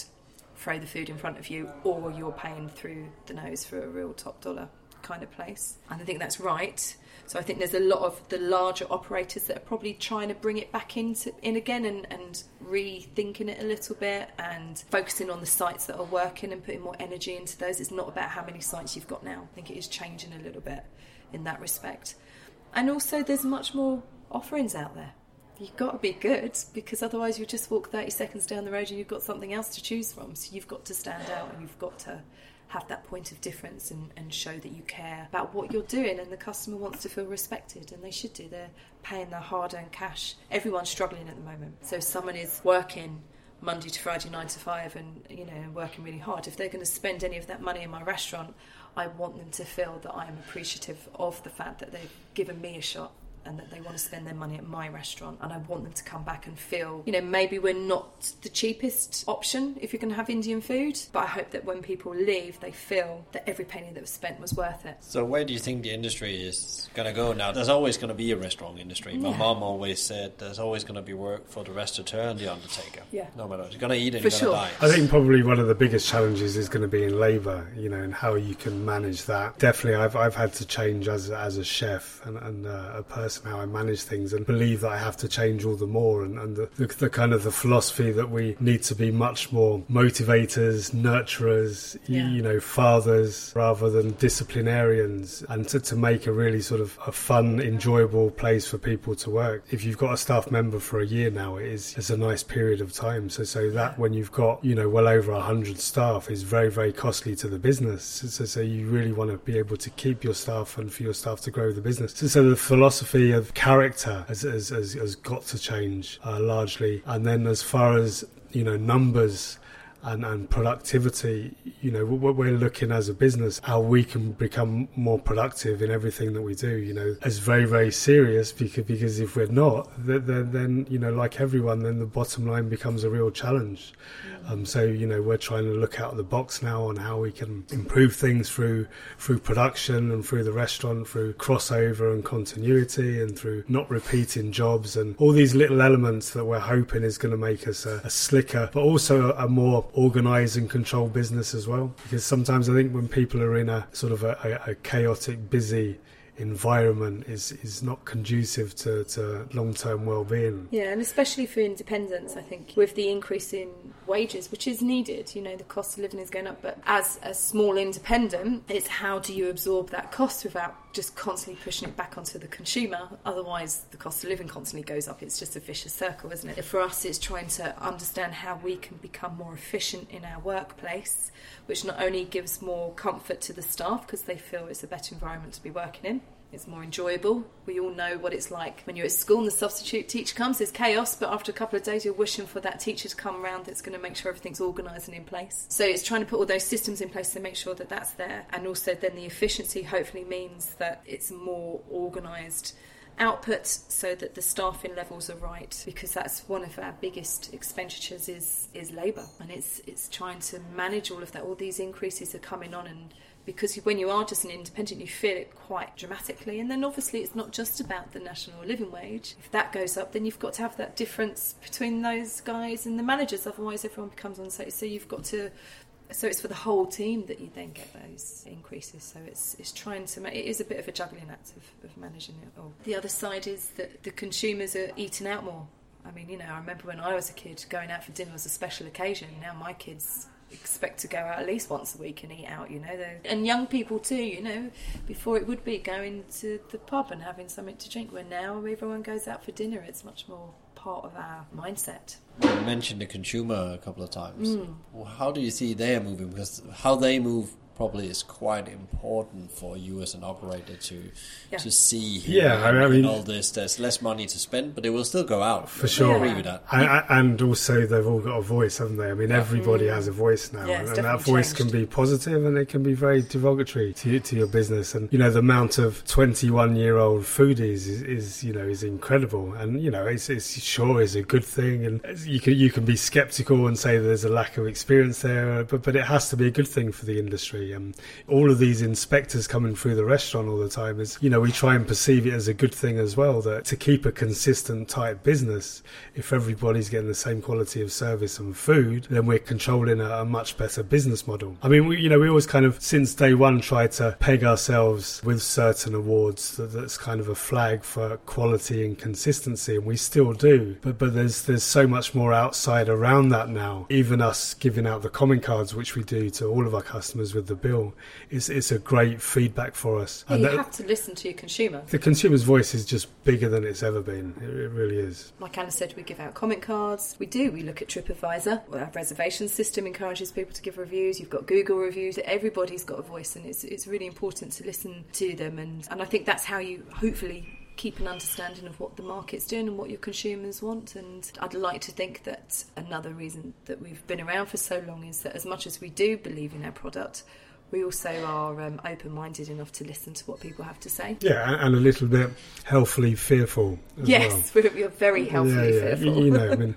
throw the food in front of you, or you're paying through the nose for a real top dollar kind of place. And I think that's right. So I think there's a lot of the larger operators that are probably trying to bring it back into in again and, and rethinking it a little bit and focusing on the sites that are working and putting more energy into those. It's not about how many sites you've got now. I think it is changing a little bit in that respect. And also there's much more offerings out there. You've got to be good because otherwise you just walk 30 seconds down the road and you've got something else to choose from. So you've got to stand out and you've got to have that point of difference and, and show that you care about what you're doing and the customer wants to feel respected and they should do. They're paying their hard earned cash. Everyone's struggling at the moment. So if someone is working Monday to Friday, nine to five, and you know, working really hard. If they're going to spend any of that money in my restaurant, I want them to feel that I am appreciative of the fact that they've given me a shot and that they want to spend their money at my restaurant and I want them to come back and feel, you know, maybe we're not the cheapest option if you're going to have Indian food, but I hope that when people leave, they feel that every penny that was spent was worth it. So where do you think the industry is going to go now? There's always going to be a restaurant industry. My Yeah. mom always said there's always going to be work for the restaurateur and the undertaker. Yeah. No matter what. You're going to eat and For you're sure. going to die. I think probably one of the biggest challenges is going to be in labour, you know, and how you can manage that. Definitely, I've I've had to change as as a chef and, and uh, a person how I manage things, and believe that I have to change all the more, and, and the, the, the kind of the philosophy that we need to be much more motivators, nurturers, Yeah. you know, fathers rather than disciplinarians, and to, to make a really sort of a fun, enjoyable place for people to work. If you've got a staff member for a year now, it is it's a nice period of time. So so that when you've got you know well over a hundred staff is very very costly to the business. So, so so you really want to be able to keep your staff and for your staff to grow the business. So, so the philosophy of character has has, has, has got to change uh, largely. And then as far as you know numbers and, and productivity, you know, what we're looking as a business, how we can become more productive in everything that we do, you know, is very, very serious because, because if we're not, then, then, then, you know, like everyone, then the bottom line becomes a real challenge. Um, so, you know, we're trying to look out of the box now on how we can improve things through, through production and through the restaurant, through crossover and continuity and through not repeating jobs and all these little elements that we're hoping is going to make us a, a slicker, but also a, a more organized and control business as well. Because sometimes I think when people are in a sort of a, a, chaotic, busy environment is, is not conducive to, to long-term well-being. Yeah, and especially for independents, I think with the increase in wages, which is needed, you know, the cost of living is going up. But as a small independent, it's how do you absorb that cost without just constantly pushing it back onto the consumer? Otherwise, the cost of living constantly goes up. It's just a vicious circle, isn't it? For us, it's trying to understand how we can become more efficient in our workplace, which not only gives more comfort to the staff because they feel it's a better environment to be working in. It's more enjoyable. We all know what it's like when you're at school and the substitute teacher comes. There's chaos, but after a couple of days, you're wishing for that teacher to come around that's going to make sure everything's organised and in place. So it's trying to put all those systems in place to make sure that that's there. And also, then the efficiency hopefully means that it's more organised output so that the staffing levels are right because that's one of our biggest expenditures is is labor and it's it's trying to manage all of that all these increases are coming on and because when you are just an independent you feel it quite dramatically and then obviously it's not just about the national living wage if that goes up then you've got to have that difference between those guys and the managers otherwise everyone becomes on so you've got to so it's for the whole team that you then get those increases. So it's it's trying to. ma- It is a bit of a juggling act of, of managing it all. The other side is that the consumers are eating out more. I mean, you know, I remember when I was a kid, going out for dinner was a special occasion. Now my kids expect to go out at least once a week and eat out. You know, They're- and young people too. You know, before it would be going to the pub and having something to drink. Where now everyone goes out for dinner. It's much more part of our mindset. You mentioned the consumer a couple of times. Mm. Well, how do you see they are moving? Because how they move probably is quite important for you as an operator to Yeah. to see. Yeah, I mean- all this. There's less money to spend, but it will still go out. For sure. I agree with that. And, and also, they've all got a voice, haven't they? I mean, everybody has a voice now, Mm. Yeah, and, and that definitely voice can be positive and it can be very derogatory to to your business. And you know, the amount of twenty-one-year-old foodies is, is you know is incredible, and you know, it's, it's sure is a good thing, and you can you can be skeptical and say there's a lack of experience there, but but it has to be a good thing for the industry. Um, all of these inspectors coming through the restaurant all the time is, you know, we try and perceive it as a good thing as well. That to keep a consistent type business, if everybody's getting the same quality of service and food, then we're controlling a, a much better business model. I mean, we, you know, we always kind of since day one try to peg ourselves with certain awards that, that's kind of a flag for quality and consistency, and we still do. But but there's there's so much more outside around that now. Even us giving out the comment cards, which we do to all of our customers with the bill, is it's a great feedback for us. Yeah, and you that- have to listen to your consumer. the consumer's voice is just bigger than it's ever been. It, it really is. Like Anna said, we give out comment cards. We do. We look at TripAdvisor. Our reservation system encourages people to give reviews. You've got Google reviews. Everybody's got a voice, and it's it's really important to listen to them. And and I think that's how you hopefully keep an understanding of what the market's doing and what your consumers want. And I'd like to think that another reason that we've been around for so long is that as much as we do believe in our product. We also are um, open-minded enough to listen to what people have to say. Yeah, and- a little bit healthily fearful. As well. Yes, we're, we're very healthily yeah, yeah. fearful. You, know, I mean,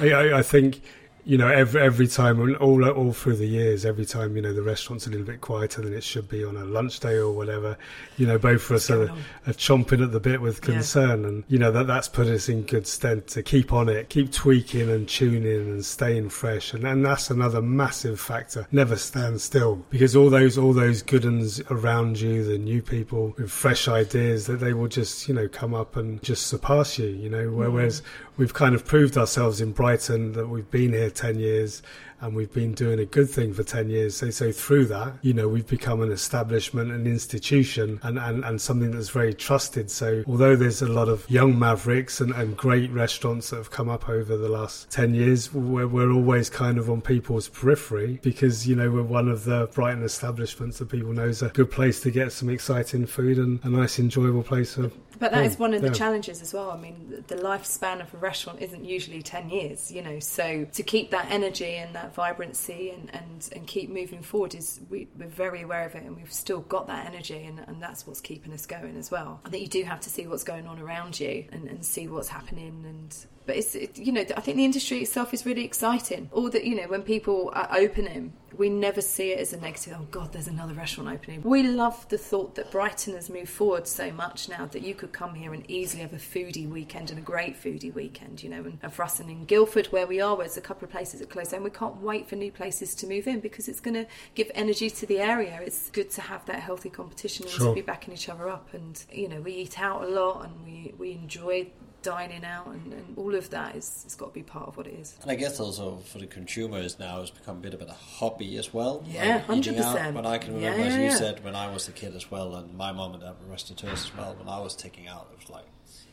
I, I think you know every every time, all all through the years, every time you know the restaurant's a little bit quieter than it should be on a lunch day or whatever. You know, both of us are, are chomping at the bit with Yeah. concern, and you know that that's put us in good stead to keep on it, keep tweaking and tuning and staying fresh, and and that's another massive factor. Never stand still because all those all those good uns around you, the new people with fresh ideas, that they will just you know come up and just surpass you. You know, whereas we've kind of proved ourselves in Brighton that we've been here 10 years and we've been doing a good thing for 10 years. So, so through that, you know, we've become an establishment, an institution and, and, and something that's very trusted. So although there's a lot of young mavericks and, and great restaurants that have come up over the last 10 years, we're, we're always kind of on people's periphery because, you know, we're one of the Brighton establishments that people know is a good place to get some exciting food and a nice, enjoyable place for But that Yeah, is one of the challenges as well. I mean, the the lifespan of a restaurant isn't usually 10 years, you know, so to keep that energy and that vibrancy and, and, and keep moving forward is, we, we're very aware of it and we've still got that energy and, and that's what's keeping us going as well. I think you do have to see what's going on around you and, and see what's happening and but it's it, you know I think the industry itself is really exciting. All that you know when people are opening, we never see it as a negative. Oh God, there's another restaurant opening. We love the thought that Brighton has moved forward so much now that you could come here and easily have a foodie weekend and a great foodie weekend. You know, and, and for us and in Guildford where we are, where there's a couple of places that close down, we can't wait for new places to move in because it's going to give energy to the area. It's good to have that healthy competition and Sure. to be backing each other up. And you know, we eat out a lot and we we enjoy dining out and, and all of that is it's got to be part of what it is. And I guess also for the consumers now, it's become a bit of a hobby as well. Yeah, Like 100%. When I can Yeah, remember, as you yeah. said, when I was a kid as well, and my mom and dad were restaurateurs as well. When I was taking out, it was like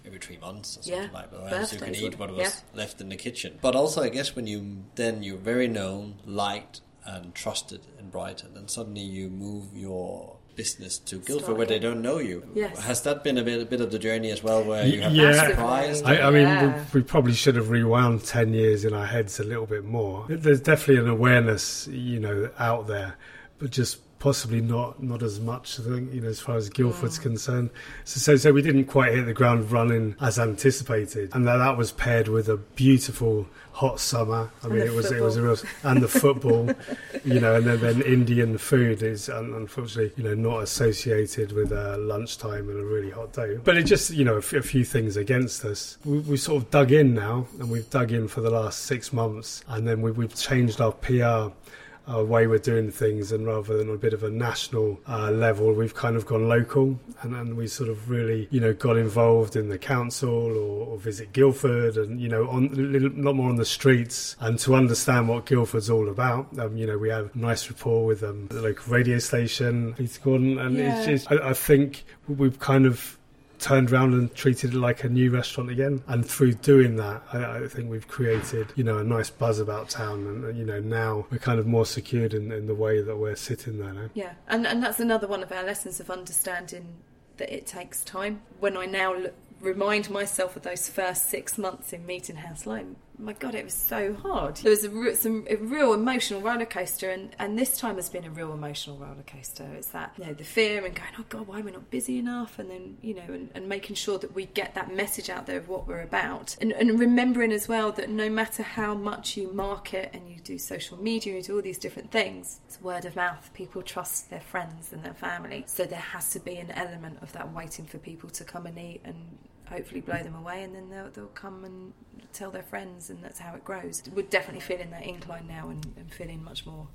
every three months or something Yeah, like that. Else you can eat what was yeah. left in the kitchen. But also, I guess when you then you're very known, liked, and trusted in Brighton, and suddenly you move your business to Guildford where they don't know you. Yes. Has that been a bit, a bit of the journey as well, where you have Yeah. been surprised? I, I mean, Yeah. we, we probably should have rewound 10 years in our heads a little bit more. There's definitely an awareness, you know, out there, but just possibly not not as much, I think, you know, as far as Guildford's Mm. concerned. So, so, so we didn't quite hit the ground running as anticipated. And that, that was paired with a beautiful hot summer. I And mean, it was, it was a real, and the football, you know, and then, then Indian food is unfortunately, you know, not associated with uh, lunchtime and a really hot day. But it just, you know, a, f- a few things against us. We, we sort of dug in now, and we've dug in for the last six months, and then we, we've changed our PR. Our way we're doing things, and rather than a bit of a national uh, level, we've kind of gone local, and, and we sort of really, you know, got involved in the council or, or visit Guildford, and you know, on a little, lot more on the streets, and to understand what Guildford's all about. Um, you know, we have nice rapport with um, the local radio station, Peter Gordon, and it's just, I, I think we've kind of turned around and treated it like a new restaurant again. And through doing that, I, I think we've created, you know, a nice buzz about town. And, uh, you know, now we're kind of more secured in, in the way that we're sitting there now. Yeah, and and that's another one of our lessons of understanding that it takes time. When I now remind myself of those first six months in Meeting House Lane, my god, it was so hard. There was a, re- some, a real emotional roller coaster, and, and this time has been a real emotional roller coaster. It's that you know the fear and going, oh god, why are we not busy enough? And then you know, and, and making sure that we get that message out there of what we're about, and, and remembering as well that no matter how much you market and you do social media, you do all these different things, it's word of mouth. People trust their friends and their family, so there has to be an element of that waiting for people to come and eat and hopefully blow them away and then they'll, they'll come and tell their friends and that's how it grows we're definitely feeling that incline now and, and feeling much more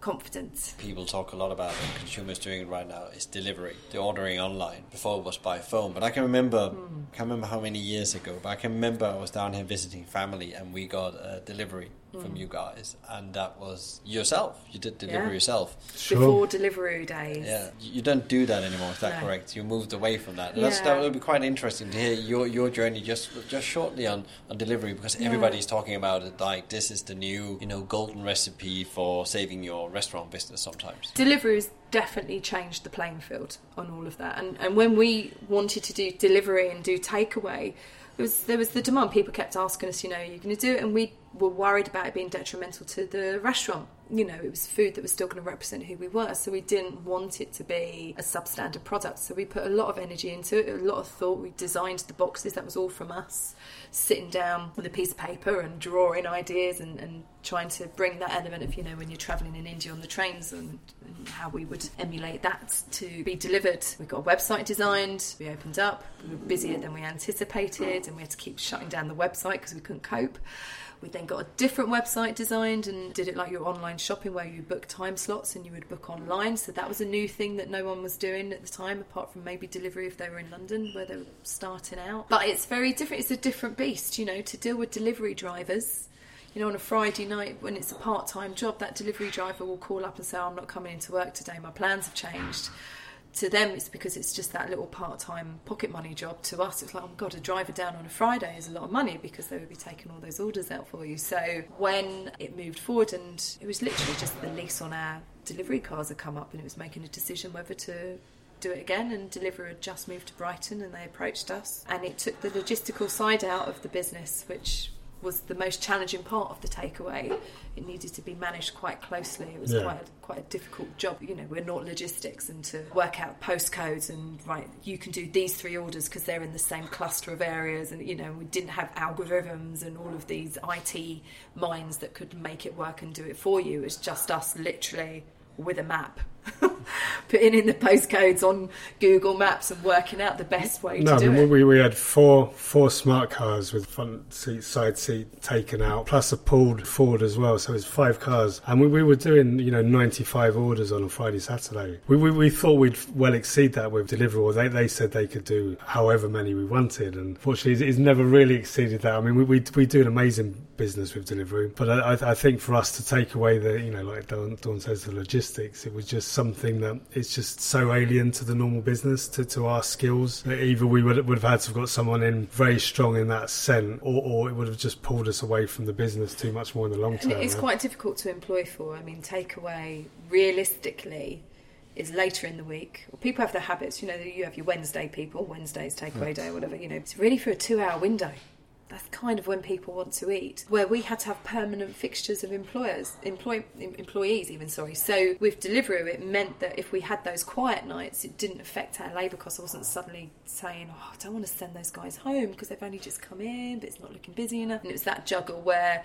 confident People talk a lot about and consumers doing it right now is delivery. The ordering online. Before it was by phone. But I can remember Hmm. can't remember how many years ago, but I can remember I was down here visiting family and we got a delivery Hmm. from you guys and that was yourself. You did deliver Yeah. yourself. Sure. before delivery days Yeah, you don't do that anymore. Is that No. correct? You moved away from that. And That's, Yeah. that would be quite interesting to hear your, your journey just just shortly on, on delivery because Yeah. everybody's talking about it like this is the new you know golden recipe for saving your restaurant business. Sometimes. delivery has definitely changed the playing field on all of that. And and when we wanted to do delivery and do takeaway, it was there was the demand. People kept asking us, you know, are you're going to do it, and we were worried about it being detrimental to the restaurant. You know, it was food that was still going to represent who we were, so we didn't want it to be a substandard product. So we put a lot of energy into it, a lot of thought. We designed the boxes. That was all from us, sitting down with a piece of paper and drawing ideas and, and trying to bring that element of you know when you're travelling in India on the trains and, and how we would emulate that to be delivered. We got a website designed. We opened up. We were busier than we anticipated, and we had to keep shutting down the website because we couldn't cope. We then got a different website designed and did it like your online shopping where you book time slots and you would book online. So that was a new thing that no one was doing at the time, apart from maybe delivery if they were in London where they were starting out. But it's very different. It's a different beast, you know, to deal with delivery drivers. You know, on a Friday night when it's a part time job, that delivery driver will call up and say, I'm not coming into work today, my plans have changed to them it's because it's just that little part-time pocket money job. To us it's like oh my god a driver down on a friday is a lot of money because they would be taking all those orders out for you. So when it moved forward and it was literally just the lease on our delivery cars had come up and it was making a decision whether to do it again and Deliveroo had just moved to brighton and they approached us. And it took the logistical side out of the business which was the most challenging part of the takeaway. It needed to be managed quite closely. It was Yeah. quite a, quite a difficult job. You know, we're not logistics, and to work out postcodes and right, you can do these three orders because they're in the same cluster of areas, and you know, we didn't have algorithms and all of these IT minds that could make it work and do it for you. It's just us, literally with a map. Putting in the postcodes on Google Maps and working out the best way No, to I do mean, it. we, we had four four smart cars with front seat, side seat taken out, plus a pulled Ford as well. So it's five cars, and we, we were doing you know ninety five orders on a Friday Saturday. We, we we thought we'd well exceed that with delivery. Or they they said they could do however many we wanted, and fortunately it's, it's never really exceeded that. I mean, we, we we do an amazing business with delivery, but I, I- I think for us to take away the you know like Dawn, Dawn says the logistics, it was just something that it's just so alien to the normal business to, to our skills that either we would, would have had to have got someone in very strong in that scent or, or it would have just pulled us away from the business too much more in the long term. And it's yeah. quite difficult to employ for. I mean, takeaway realistically is later in the week. People have their habits. You know, you have your Wednesday people, Wednesday's takeaway day, or whatever. You know, it's really for a two-hour window. That's kind of when people want to eat. Where we had to have permanent fixtures of employers, employ, em- employees, even sorry. So with Deliveroo, it meant that if we had those quiet nights, it didn't affect our labour costs. I wasn't suddenly saying, "Oh, I don't want to send those guys home because they've only just come in, but it's not looking busy enough." And it was that juggle where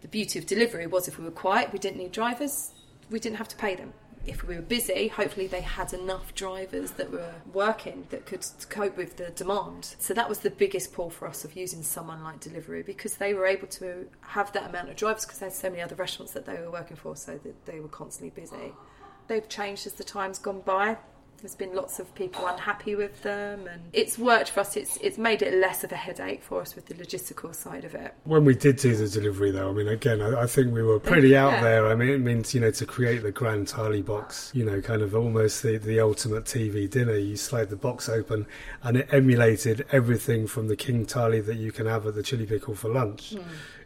the beauty of delivery was if we were quiet, we didn't need drivers, we didn't have to pay them. If we were busy, hopefully they had enough drivers that were working that could cope with the demand. So that was the biggest pull for us of using someone like Deliveroo because they were able to have that amount of drivers because had so many other restaurants that they were working for, so that they were constantly busy. They've changed as the time's gone by. There's been lots of people unhappy with them, and it's worked for us. It's it's made it less of a headache for us with the logistical side of it. When we did do the delivery, though, I mean, again, I, I think we were pretty out Yeah. there. I mean, it means, you know, to create the grand thali box, you know, kind of almost the, the ultimate TV dinner. You slide the box open and it emulated everything from the king thali that you can have at the Chilli Pickle for lunch. Hmm.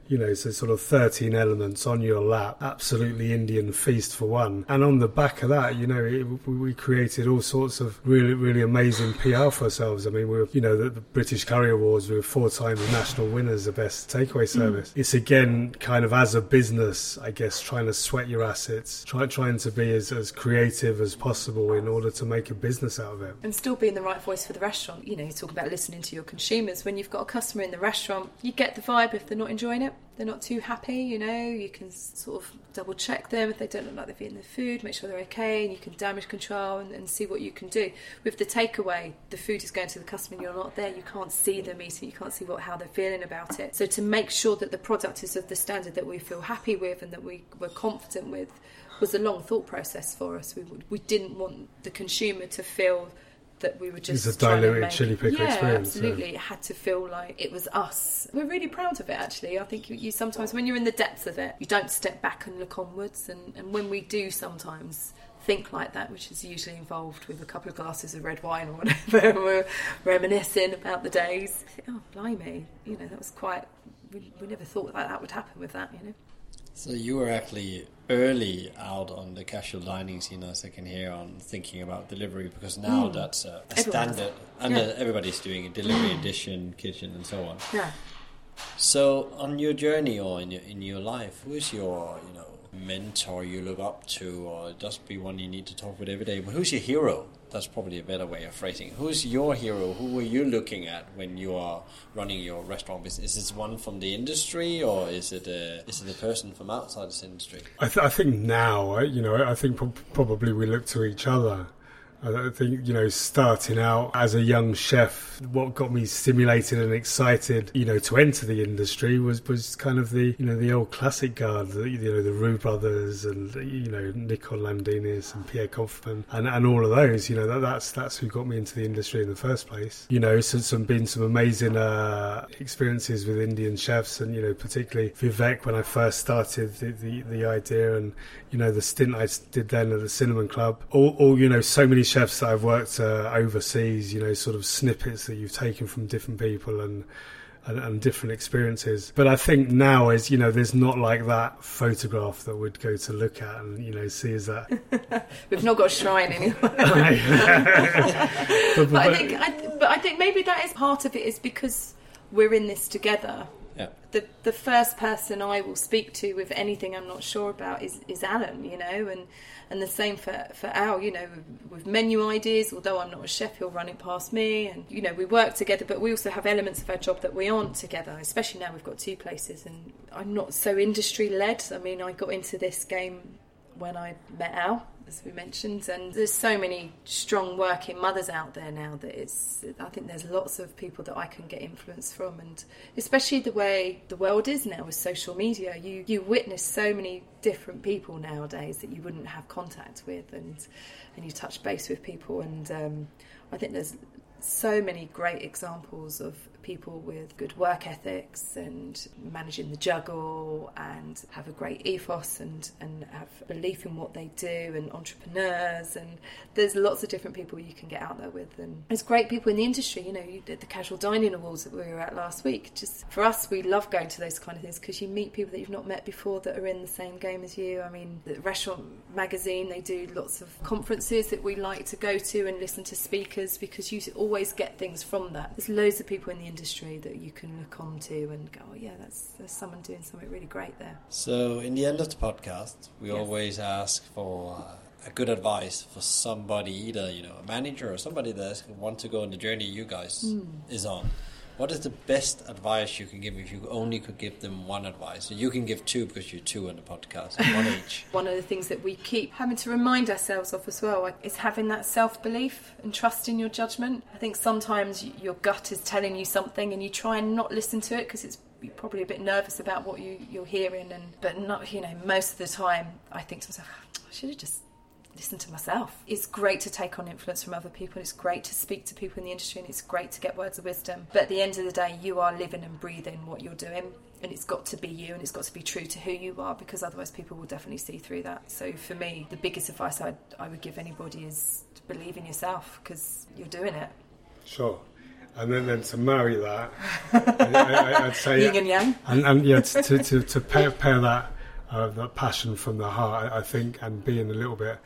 You know, so sort of 13 elements on your lap, absolutely Indian feast for one. And on the back of that, you know, it, we created all sorts of really, really amazing PR for ourselves. I mean, we were, you know, the, the British Curry Awards, we were four times national winners of best takeaway service. Mm. It's again kind of as a business, I guess, trying to sweat your assets, try, trying to be as, as creative as possible in order to make a business out of it. And still being the right voice for the restaurant. You know, you talk about listening to your consumers. When you've got a customer in the restaurant, you get the vibe if they're not enjoying it they're not too happy, you know, you can sort of double check them if they don't look like they've eaten the food, make sure they're okay, and you can damage control and, and, see what you can do. With the takeaway, the food is going to the customer and you're not there, you can't see them eating, you can't see what how they're feeling about it. So to make sure that the product is of the standard that we feel happy with and that we were confident with was a long thought process for us. We, we didn't want the consumer to feel that we were just it's a diluted make, Chilli Pickle yeah, experience. Absolutely, it had to feel like it was us. We're really proud of it. Actually, I think you, you, sometimes when you're in the depths of it, you don't step back and look onwards. And, and when we do, sometimes think like that, which is usually involved with a couple of glasses of red wine or whatever, and we're reminiscing about the days. oh, blimey, you know that was quite. We, we never thought that that would happen with that, you know. So you were actually early out on the casual dining scene, as I can hear, on thinking about delivery because now mm. that's a, a standard, and yeah. everybody's doing a delivery edition, kitchen, and so on. Yeah. So on your journey or in your in your life, who is your you know mentor you look up to, or just be one you need to talk with every day, but who's your hero? That's probably a better way of phrasing. Who's your hero? Who are you looking at when you are running your restaurant business? Is it one from the industry, or is it a, is it a person from outside this industry? I, th- I think now, you know, I think probably we look to each other I think, you know, starting out as a young chef, what got me stimulated and excited, you know, to enter the industry was, was kind of the, you know, the old classic guard, you know, the Roux brothers and, you know, Nico Ladenis and Pierre Koffmann and, and all of those, you know, that, that's, that's who got me into the industry in the first place. You know, so some been some amazing, uh, experiences with Indian chefs and, you know, particularly Vivek when I first started the, the, the idea and, you know, the stint I did then at the Cinnamon Club. All, all you know, so many chefs that I've worked uh, overseas, you know, sort of snippets that you've taken from different people and, and, and different experiences. But I think now is, you know, there's not like that photograph that we'd go to look at and, you know, see is that. We've not got a shrine anywhere. but, but, but, I think, I, but I think maybe that is part of it is because we're in this together yeah. The the first person I will speak to with anything I'm not sure about is, is Alun, you know, and and the same for, for Al, you know, with menu ideas, although I'm not a chef, he'll run it past me and you know, we work together but we also have elements of our job that we aren't together, especially now we've got two places and I'm not so industry led. I mean I got into this game when I met Al as we mentioned. And there's so many strong working mothers out there now that it's, I think there's lots of people that I can get influence from. And especially the way the world is now with social media, you, you witness so many different people nowadays that you wouldn't have contact with and, and you touch base with people. And um, I think there's so many great examples of people with good work ethics and managing the juggle and have a great ethos and, and have belief in what they do and entrepreneurs. And there's lots of different people you can get out there with. And there's great people in the industry you know you did the casual dining awards that we were at last week just for us we love going to those kind of things because you meet people that you've not met before that are in the same game as you. I mean the restaurant magazine they do lots of conferences that we like to go to and listen to speakers because you always get things from that. There's loads of people in the industry that you can look on to and go, oh, yeah, that's there's someone doing something really great there. So, in the end of the podcast, we yes. always ask for uh, a good advice for somebody, either you know a manager or somebody that want to go on the journey you guys mm. is on. What is the best advice you can give if you only could give them one advice? You can give two because you're two on the podcast, one each. one of the things that we keep having to remind ourselves of as well is having that self belief and trust in your judgment. I think sometimes your gut is telling you something and you try and not listen to it because it's you're probably a bit nervous about what you, you're hearing and but not you know most of the time I think to myself ah, I should have just listen to myself. It's great to take on influence from other people. It's great to speak to people in the industry and it's great to get words of wisdom. But at the end of the day, you are living and breathing what you're doing. And it's got to be you and it's got to be true to who you are because otherwise people will definitely see through that. So for me, the biggest advice I'd, I would give anybody is to believe in yourself because you're doing it. Sure. and then, then to marry that, I, would say yin and yang, and, and yeah, to to, to pair, pair that uh, that passion from the heart, I, I think, and being a little bit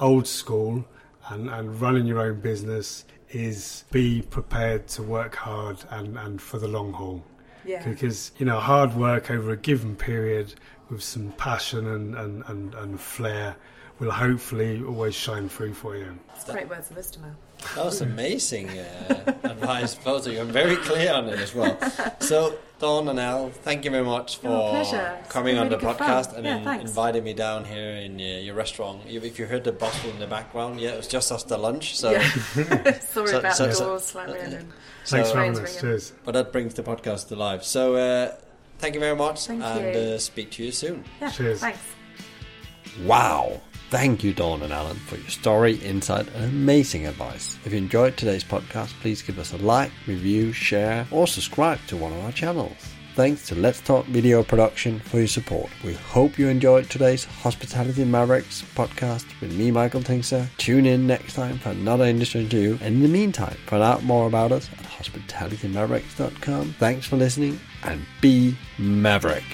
old school and, and running your own business is be prepared to work hard and, and for the long haul. Yeah. Because, you know, hard work over a given period with some passion and, and, and, and flair will hopefully always shine through for you. It's great words of wisdom, Al. That was amazing uh, advice, both of you. I'm very clear on it as well. So, Dawn and Al, thank you very much for oh, coming really on the podcast fun. and yeah, inviting me down here in uh, your restaurant. If you heard the bustle in the background, yeah, it was just after lunch. So, yeah. sorry so, about so, the doors so, slamming in. Thanks for having us. Cheers. But that brings the podcast to life. So, uh, thank you very much, thank and uh, speak to you soon. Yeah, Cheers. Thanks. Wow. Thank you, Dawn and Alun, for your story, insight, and amazing advice. If you enjoyed today's podcast, please give us a like, review, share, or subscribe to one of our channels. Thanks to Let's Talk Video Production for your support. We hope you enjoyed today's Hospitality Mavericks podcast with me, Michael Tingsager. Tune in next time for another industry interview. And in the meantime, find out more about us at hospitalitymavericks.com. Thanks for listening and be Maverick.